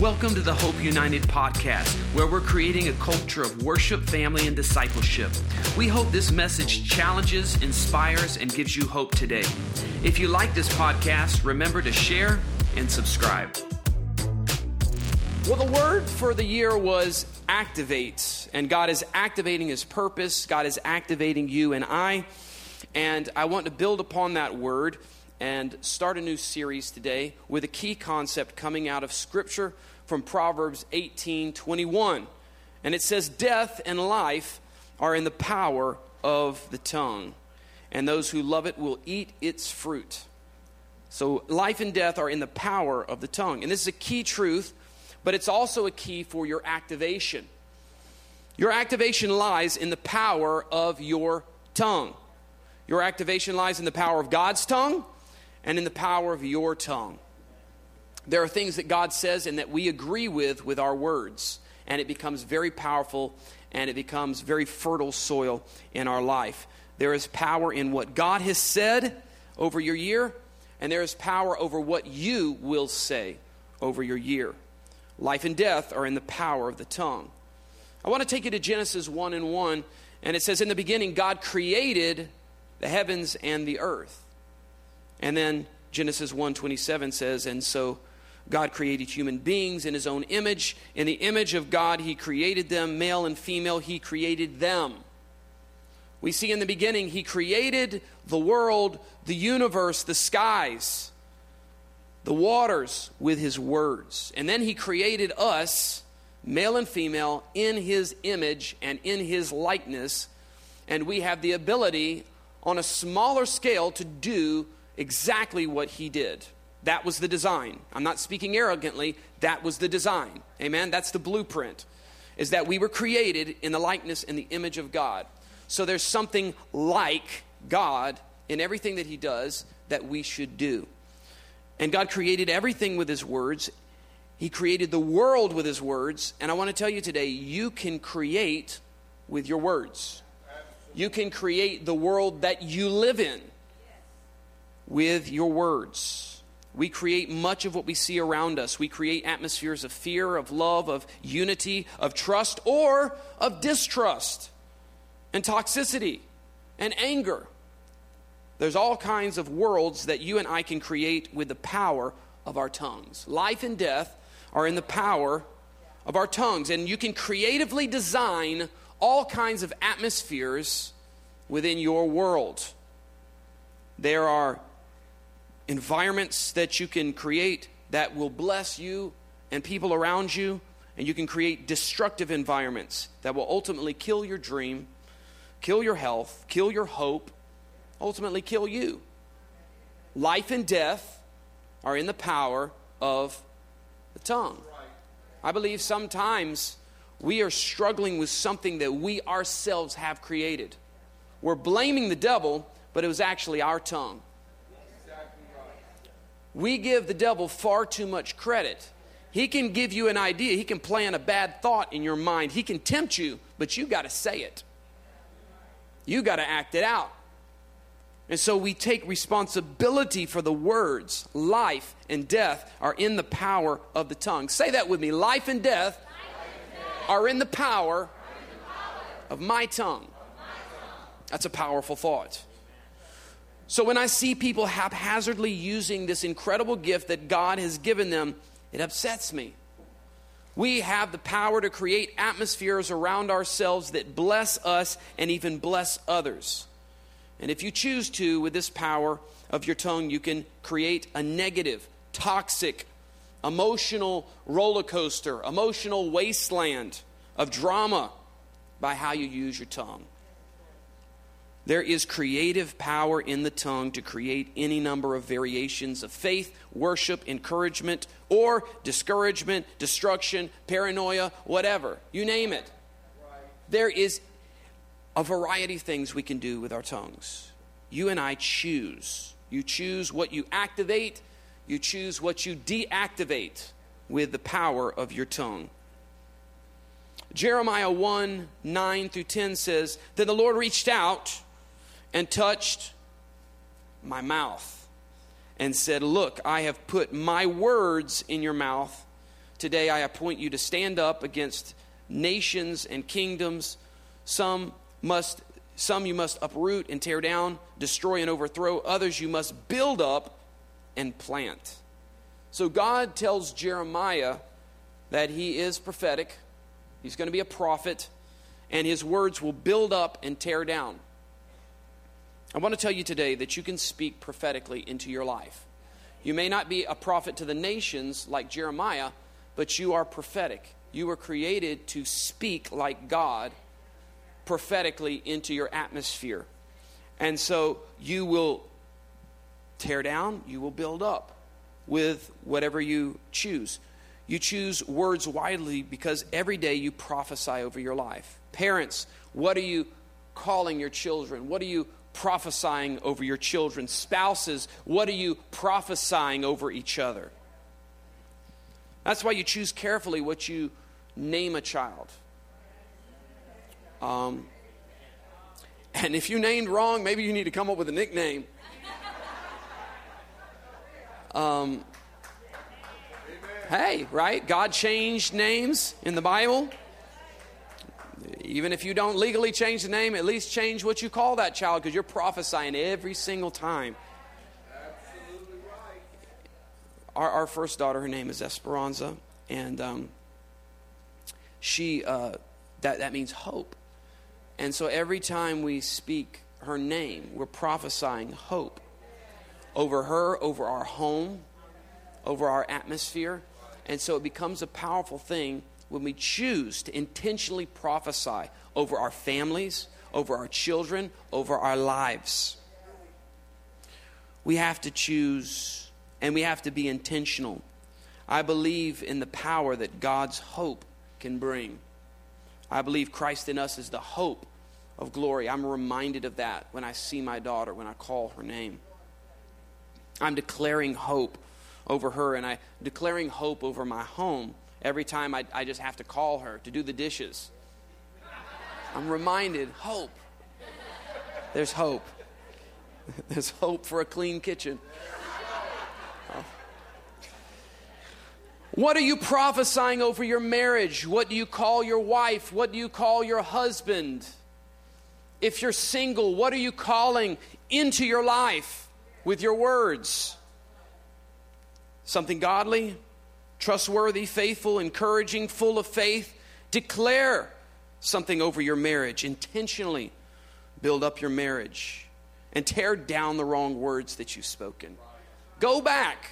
Welcome to the Hope United podcast, where we're creating a culture of worship, family, and discipleship. We hope this message challenges, inspires, and gives you hope today. If you like this podcast, remember to share and subscribe. Well, the word for the year was activate, and God is activating His purpose. God is activating you and I, and I want to build upon that word and start a new series today with a key concept coming out of Scripture from Proverbs 18 21. And it says, Death and life are in the power of the tongue, and those who love it will eat its fruit. So, life and death are in the power of the tongue. And this is a key truth, but it's also a key for your activation. Your activation lies in the power of your tongue. Your activation lies in the power of God's tongue and in the power of your tongue. There are things that God says and that we agree with with our words, and it becomes very powerful and it becomes very fertile soil in our life. There is power in what God has said over your year, and there is power over what you will say over your year. Life and death are in the power of the tongue. I want to take you to Genesis 1 and 1, and it says, In the beginning, God created the heavens and the earth. And then Genesis 1:27 says, "And so God created human beings in his own image. In the image of God, he created them, male and female, he created them. We see in the beginning, he created the world, the universe, the skies, the waters with his words. And then he created us, male and female, in his image and in his likeness. And we have the ability on a smaller scale to do exactly what he did. That was the design. I'm not speaking arrogantly. That was the design. Amen. That's the blueprint. Is that we were created in the likeness and the image of God. So there's something like God in everything that he does that we should do. And God created everything with his words. He created the world with his words. And I want to tell you today, you can create with your words. You can create the world that you live in with your words. We create much of what we see around us. We create atmospheres of fear, of love, of unity, of trust, or of distrust and toxicity and anger. There's all kinds of worlds that you and I can create with the power of our tongues. Life and death are in the power of our tongues, and you can creatively design all kinds of atmospheres within your world. There are environments that you can create that will bless you and people around you, and you can create destructive environments that will ultimately kill your dream, kill your health, kill your hope, ultimately kill you. Life and death are in the power of the tongue. I believe sometimes we are struggling with something that we ourselves have created. We're blaming the devil, but it was actually our tongue. We give the devil far too much credit. He can give you an idea, he can plant a bad thought in your mind, he can tempt you, but you got to say it. You got to act it out. And so we take responsibility for the words. Life and death are in the power of the tongue. Say that with me. Life and death, Life and death are, in the power, in the power of my. Of my tongue. That's a powerful thought. So when I see people haphazardly using this incredible gift that God has given them, it upsets me. We have the power to create atmospheres around ourselves that bless us and even bless others. And if you choose to, with this power of your tongue, you can create a negative, toxic, emotional roller coaster, emotional wasteland of drama by how you use your tongue. There is creative power in the tongue to create any number of variations of faith, worship, encouragement, or discouragement, destruction, paranoia, whatever. You name it. There is a variety of things we can do with our tongues. You and I choose. You choose what you activate, you choose what you deactivate with the power of your tongue. Jeremiah 1 9 through 10 says, Then the Lord reached out and touched my mouth and said, Look, I have put my words in your mouth today I appoint you to stand up against nations and kingdoms. Some must some you must uproot and tear down, destroy and overthrow. Others you must build up and plant. So God tells Jeremiah that he is prophetic. He's going to be a prophet and his words will build up and tear down. I want to tell you today that you can speak prophetically into your life. You may not be a prophet to the nations like Jeremiah, but you are prophetic. You were created to speak like God prophetically into your atmosphere. And so you will tear down, you will build up with whatever you choose. You choose words widely because every day you prophesy over your life. Parents, what are you calling your children? What are you prophesying over your children? Spouses, what are you prophesying over each other? That's why you choose carefully what you name a child. Um, and if you named wrong, maybe you need to come up with a nickname. Um, hey, right? God changed names in the Bible. Even if you don't legally change the name, at least change what you call that child because you're prophesying every single time. absolutely Our, our first daughter, her name is Esperanza, and um, she uh, that that means hope. And so every time we speak her name, we're prophesying hope over her, over our home, over our atmosphere. And so it becomes a powerful thing when we choose to intentionally prophesy over our families, over our children, over our lives. We have to choose and we have to be intentional. I believe in the power that God's hope can bring. I believe Christ in us is the hope of glory. I'm reminded of that when I see my daughter, when I call her name. I'm declaring hope over her, and I'm declaring hope over my home every time I, I just have to call her to do the dishes. I'm reminded hope. There's hope. There's hope for a clean kitchen. What are you prophesying over your marriage? What do you call your wife? What do you call your husband? If you're single, what are you calling into your life with your words? Something godly, trustworthy, faithful, encouraging, full of faith. Declare something over your marriage. Intentionally build up your marriage and tear down the wrong words that you've spoken. Go back.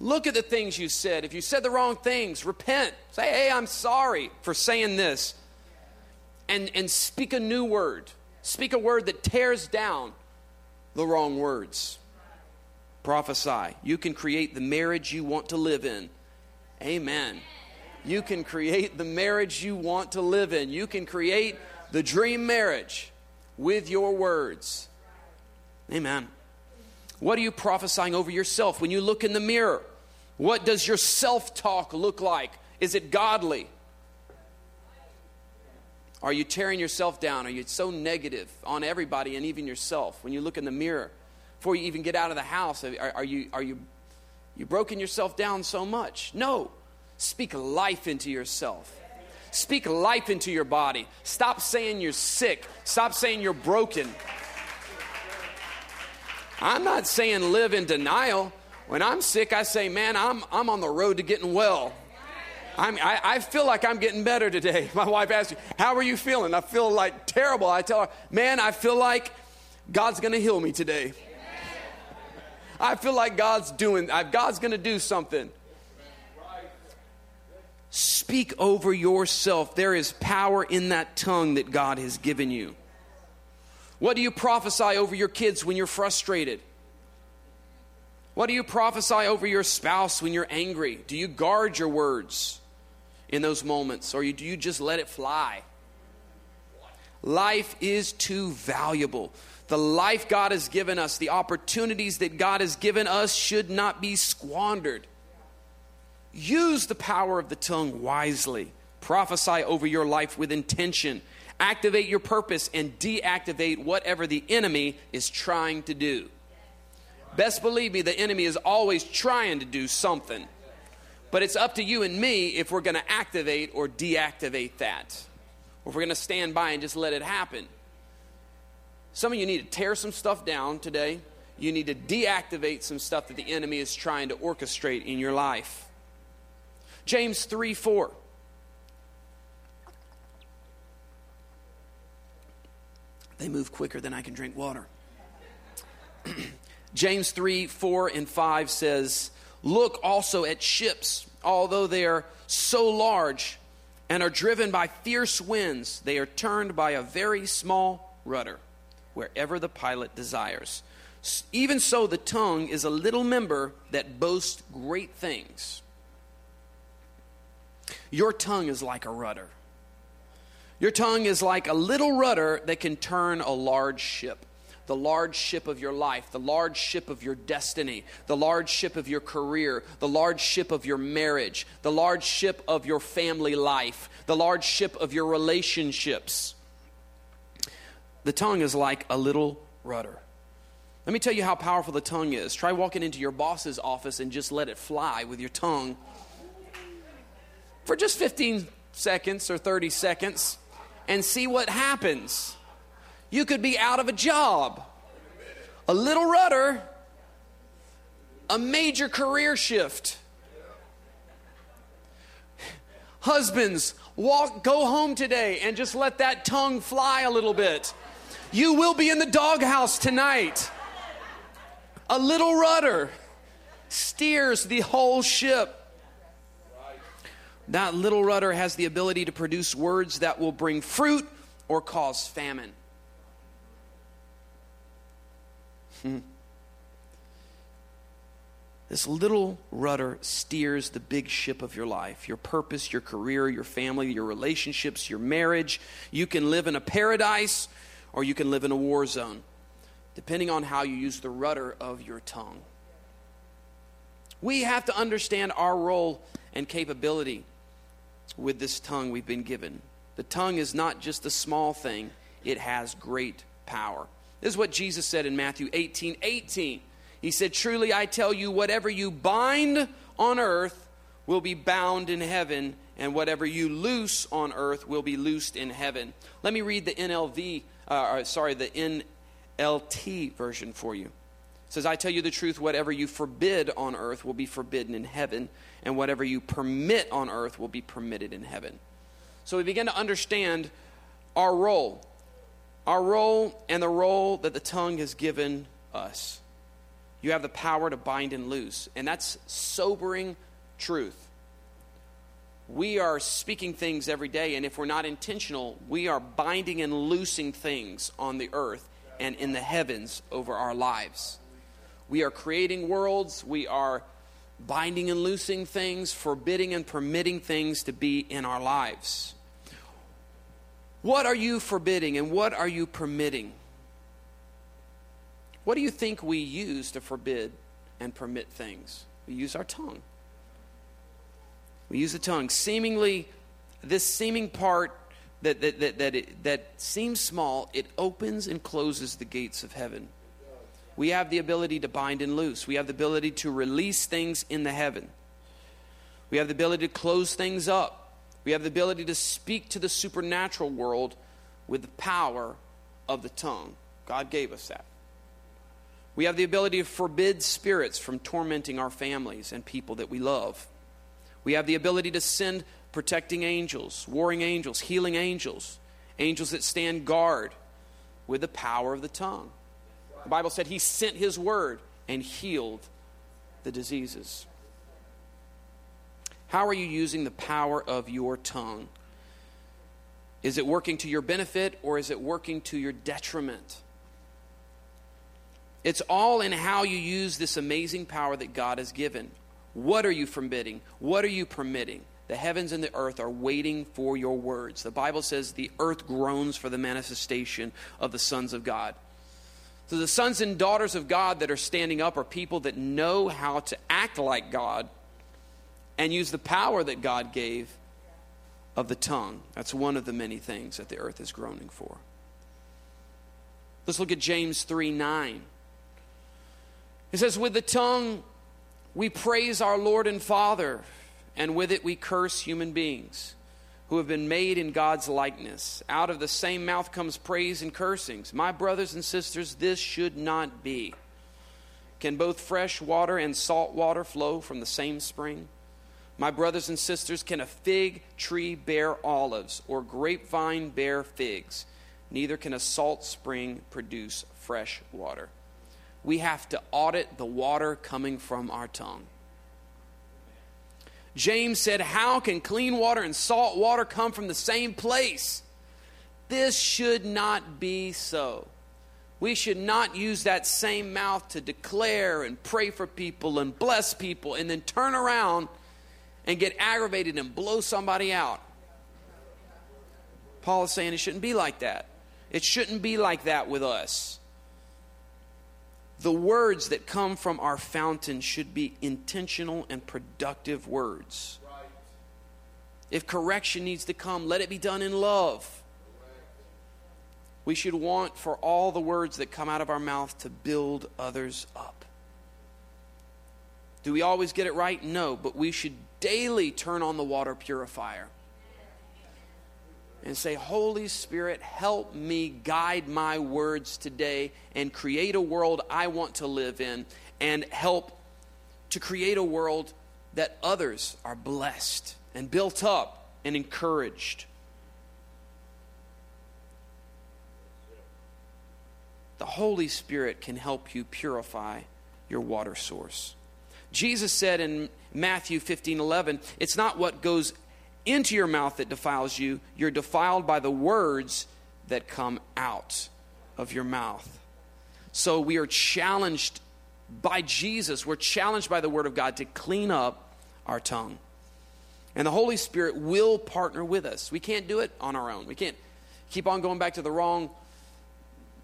Look at the things you said. If you said the wrong things, repent. Say, hey, I'm sorry for saying this. And, and speak a new word. Speak a word that tears down the wrong words. Prophesy. You can create the marriage you want to live in. Amen. You can create the marriage you want to live in. You can create the dream marriage with your words. Amen. What are you prophesying over yourself when you look in the mirror? What does your self talk look like? Is it godly? Are you tearing yourself down? Are you so negative on everybody and even yourself when you look in the mirror? Before you even get out of the house? Are, are, you, are you, you broken yourself down so much? No. Speak life into yourself. Speak life into your body. Stop saying you're sick. Stop saying you're broken. I'm not saying live in denial. When I'm sick, I say, man, I'm, I'm on the road to getting well. I'm, I, I feel like I'm getting better today. My wife asks me, How are you feeling? I feel like terrible. I tell her, Man, I feel like God's going to heal me today. I feel like God's doing, uh, God's going to do something. Speak over yourself. There is power in that tongue that God has given you. What do you prophesy over your kids when you're frustrated? What do you prophesy over your spouse when you're angry? Do you guard your words in those moments or do you just let it fly? Life is too valuable the life God has given us, the opportunities that God has given us should not be squandered. Use the power of the tongue wisely. Prophesy over your life with intention. Activate your purpose and deactivate whatever the enemy is trying to do. Best believe me, the enemy is always trying to do something. But it's up to you and me if we're going to activate or deactivate that. Or if we're going to stand by and just let it happen. Some of you need to tear some stuff down today. You need to deactivate some stuff that the enemy is trying to orchestrate in your life. James 3 4. They move quicker than I can drink water. James 3 4 and 5 says, Look also at ships, although they are so large and are driven by fierce winds, they are turned by a very small rudder wherever the pilot desires. Even so, the tongue is a little member that boasts great things. Your tongue is like a rudder. Your tongue is like a little rudder that can turn a large ship. The large ship of your life, the large ship of your destiny, the large ship of your career, the large ship of your marriage, the large ship of your family life, the large ship of your relationships. The tongue is like a little rudder. Let me tell you how powerful the tongue is. Try walking into your boss's office and just let it fly with your tongue for just 15 seconds or 30 seconds and see what happens. You could be out of a job, a little rudder, a major career shift. Husbands, walk, go home today and just let that tongue fly a little bit. You will be in the doghouse tonight. A little rudder steers the whole ship. That little rudder has the ability to produce words that will bring fruit or cause famine. Hmm. This little rudder steers the big ship of your life your purpose, your career, your family, your relationships, your marriage. You can live in a paradise or you can live in a war zone, depending on how you use the rudder of your tongue. We have to understand our role and capability with this tongue we've been given. The tongue is not just a small thing, it has great power. This is what Jesus said in Matthew 18 18. He said, Truly I tell you, whatever you bind on earth will be bound in heaven, and whatever you loose on earth will be loosed in heaven. Let me read the NLV uh, sorry, the NLT version for you. It says, I tell you the truth, whatever you forbid on earth will be forbidden in heaven, and whatever you permit on earth will be permitted in heaven. So we begin to understand our role, our role and the role that the tongue has given us. You have the power to bind and loose, and that's sobering truth we are speaking things every day, and if we're not intentional, we are binding and loosing things on the earth and in the heavens over our lives. We are creating worlds, we are binding and loosing things, forbidding and permitting things to be in our lives. What are you forbidding and what are you permitting? What do you think we use to forbid and permit things? We use our tongue. We use the tongue. Seemingly, this seeming part that, that, that, that, it, that seems small, it opens and closes the gates of heaven. We have the ability to bind and loose. We have the ability to release things in the heaven. We have the ability to close things up. We have the ability to speak to the supernatural world with the power of the tongue. God gave us that. We have the ability to forbid spirits from tormenting our families and people that we love. We have the ability to send protecting angels, warring angels, healing angels, angels that stand guard with the power of the tongue. The Bible said he sent his word and healed the diseases. How are you using the power of your tongue? Is it working to your benefit or is it working to your detriment? It's all in how you use this amazing power that God has given. What are you forbidding? What are you permitting? The heavens and the earth are waiting for your words. The Bible says the earth groans for the manifestation of the sons of God. So, the sons and daughters of God that are standing up are people that know how to act like God and use the power that God gave of the tongue. That's one of the many things that the earth is groaning for. Let's look at James 3 9. It says, With the tongue we praise our Lord and Father, and with it we curse human beings who have been made in God's likeness. Out of the same mouth comes praise and cursings. My brothers and sisters, this should not be. Can both fresh water and salt water flow from the same spring? My brothers and sisters, can a fig tree bear olives or grapevine bear figs? Neither can a salt spring produce fresh water. We have to audit the water coming from our tongue. James said, How can clean water and salt water come from the same place? This should not be so. We should not use that same mouth to declare and pray for people and bless people and then turn around and get aggravated and blow somebody out. Paul is saying it shouldn't be like that. It shouldn't be like that with us. The words that come from our fountain should be intentional and productive words. If correction needs to come, let it be done in love. We should want for all the words that come out of our mouth to build others up. Do we always get it right? No, but we should daily turn on the water purifier and say, Holy Spirit, help me guide my words today and create a world I want to live in and help to create a world that others are blessed and built up and encouraged. The Holy Spirit can help you purify your water source. Jesus said in Matthew 15 11, it's not what goes into your mouth that defiles you. You're defiled by the words that come out of your mouth. So we are challenged by Jesus, we're challenged by the Word of God to clean up our tongue. And the Holy Spirit will partner with us. We can't do it on our own. We can't keep on going back to the wrong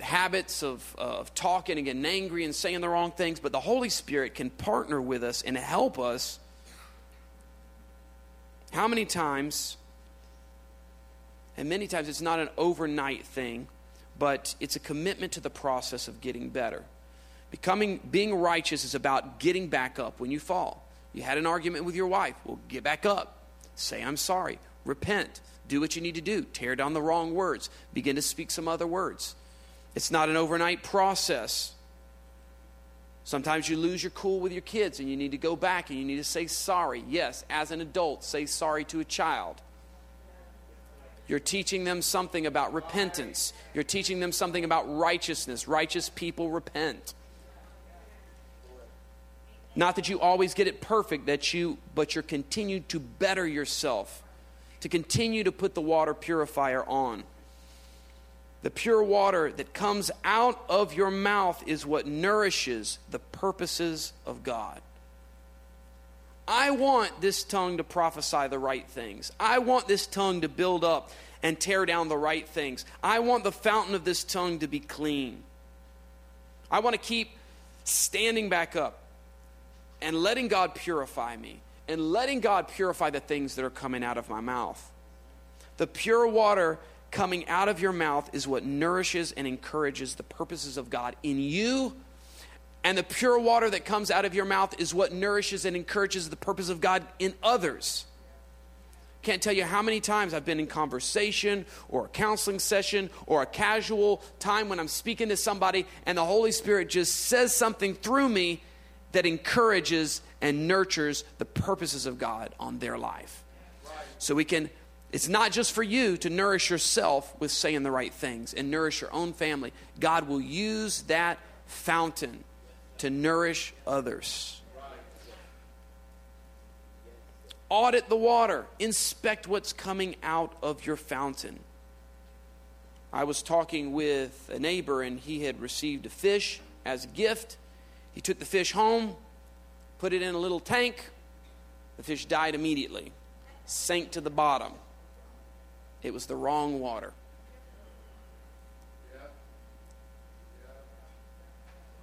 habits of, of talking and getting angry and saying the wrong things, but the Holy Spirit can partner with us and help us how many times, and many times it's not an overnight thing, but it's a commitment to the process of getting better. Becoming, being righteous is about getting back up when you fall. You had an argument with your wife. Well, get back up. Say, I'm sorry. Repent. Do what you need to do. Tear down the wrong words. Begin to speak some other words. It's not an overnight process. Sometimes you lose your cool with your kids and you need to go back and you need to say sorry. Yes, as an adult, say sorry to a child. You're teaching them something about repentance. You're teaching them something about righteousness. Righteous people repent. Not that you always get it perfect, that you but you're continued to better yourself, to continue to put the water purifier on. The pure water that comes out of your mouth is what nourishes the purposes of God. I want this tongue to prophesy the right things. I want this tongue to build up and tear down the right things. I want the fountain of this tongue to be clean. I want to keep standing back up and letting God purify me and letting God purify the things that are coming out of my mouth. The pure water coming out of your mouth is what nourishes and encourages the purposes of God in you. And the pure water that comes out of your mouth is what nourishes and encourages the purpose of God in others. Can't tell you how many times I've been in conversation or a counseling session or a casual time when I'm speaking to somebody and the Holy Spirit just says something through me that encourages and nurtures the purposes of God on their life. So we can it's not just for you to nourish yourself with saying the right things and nourish your own family. God will use that fountain to nourish others. Audit the water, inspect what's coming out of your fountain. I was talking with a neighbor, and he had received a fish as a gift. He took the fish home, put it in a little tank. The fish died immediately, sank to the bottom. It was the wrong water.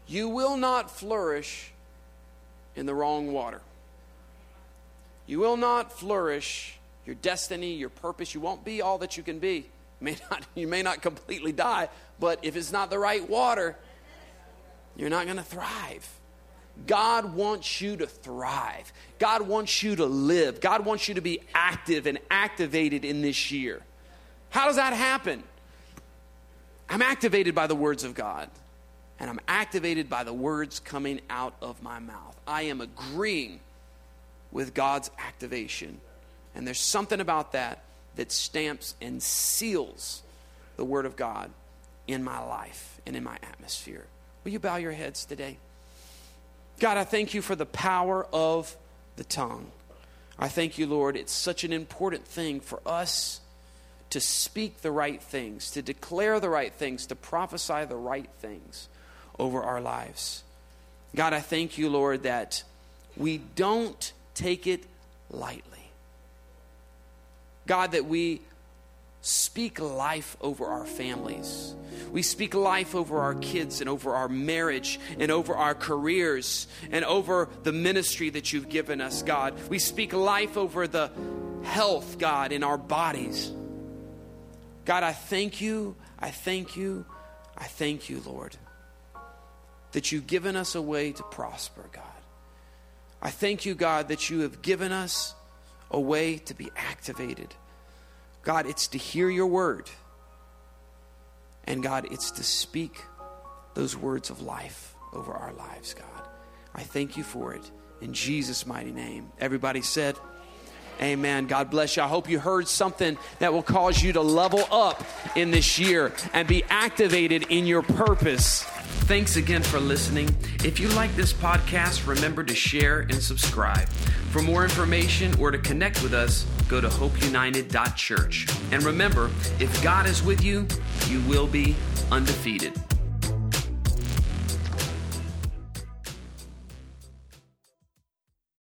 You will not flourish in the wrong water. You will not flourish your destiny, your purpose. You won't be all that you can be. May not, you may not completely die, but if it's not the right water, you're not going to thrive. God wants you to thrive. God wants you to live. God wants you to be active and activated in this year. How does that happen? I'm activated by the words of God, and I'm activated by the words coming out of my mouth. I am agreeing with God's activation. And there's something about that that stamps and seals the Word of God in my life and in my atmosphere. Will you bow your heads today? God, I thank you for the power of the tongue. I thank you, Lord. It's such an important thing for us to speak the right things, to declare the right things, to prophesy the right things over our lives. God, I thank you, Lord, that we don't take it lightly. God, that we speak life over our families. We speak life over our kids and over our marriage and over our careers and over the ministry that you've given us, God. We speak life over the health, God, in our bodies. God, I thank you. I thank you. I thank you, Lord, that you've given us a way to prosper, God. I thank you, God, that you have given us a way to be activated. God, it's to hear your word. And God, it's to speak those words of life over our lives, God. I thank you for it in Jesus' mighty name. Everybody said, Amen. God bless you. I hope you heard something that will cause you to level up in this year and be activated in your purpose. Thanks again for listening. If you like this podcast, remember to share and subscribe. For more information or to connect with us, go to hopeunited.church. And remember, if God is with you, you will be undefeated.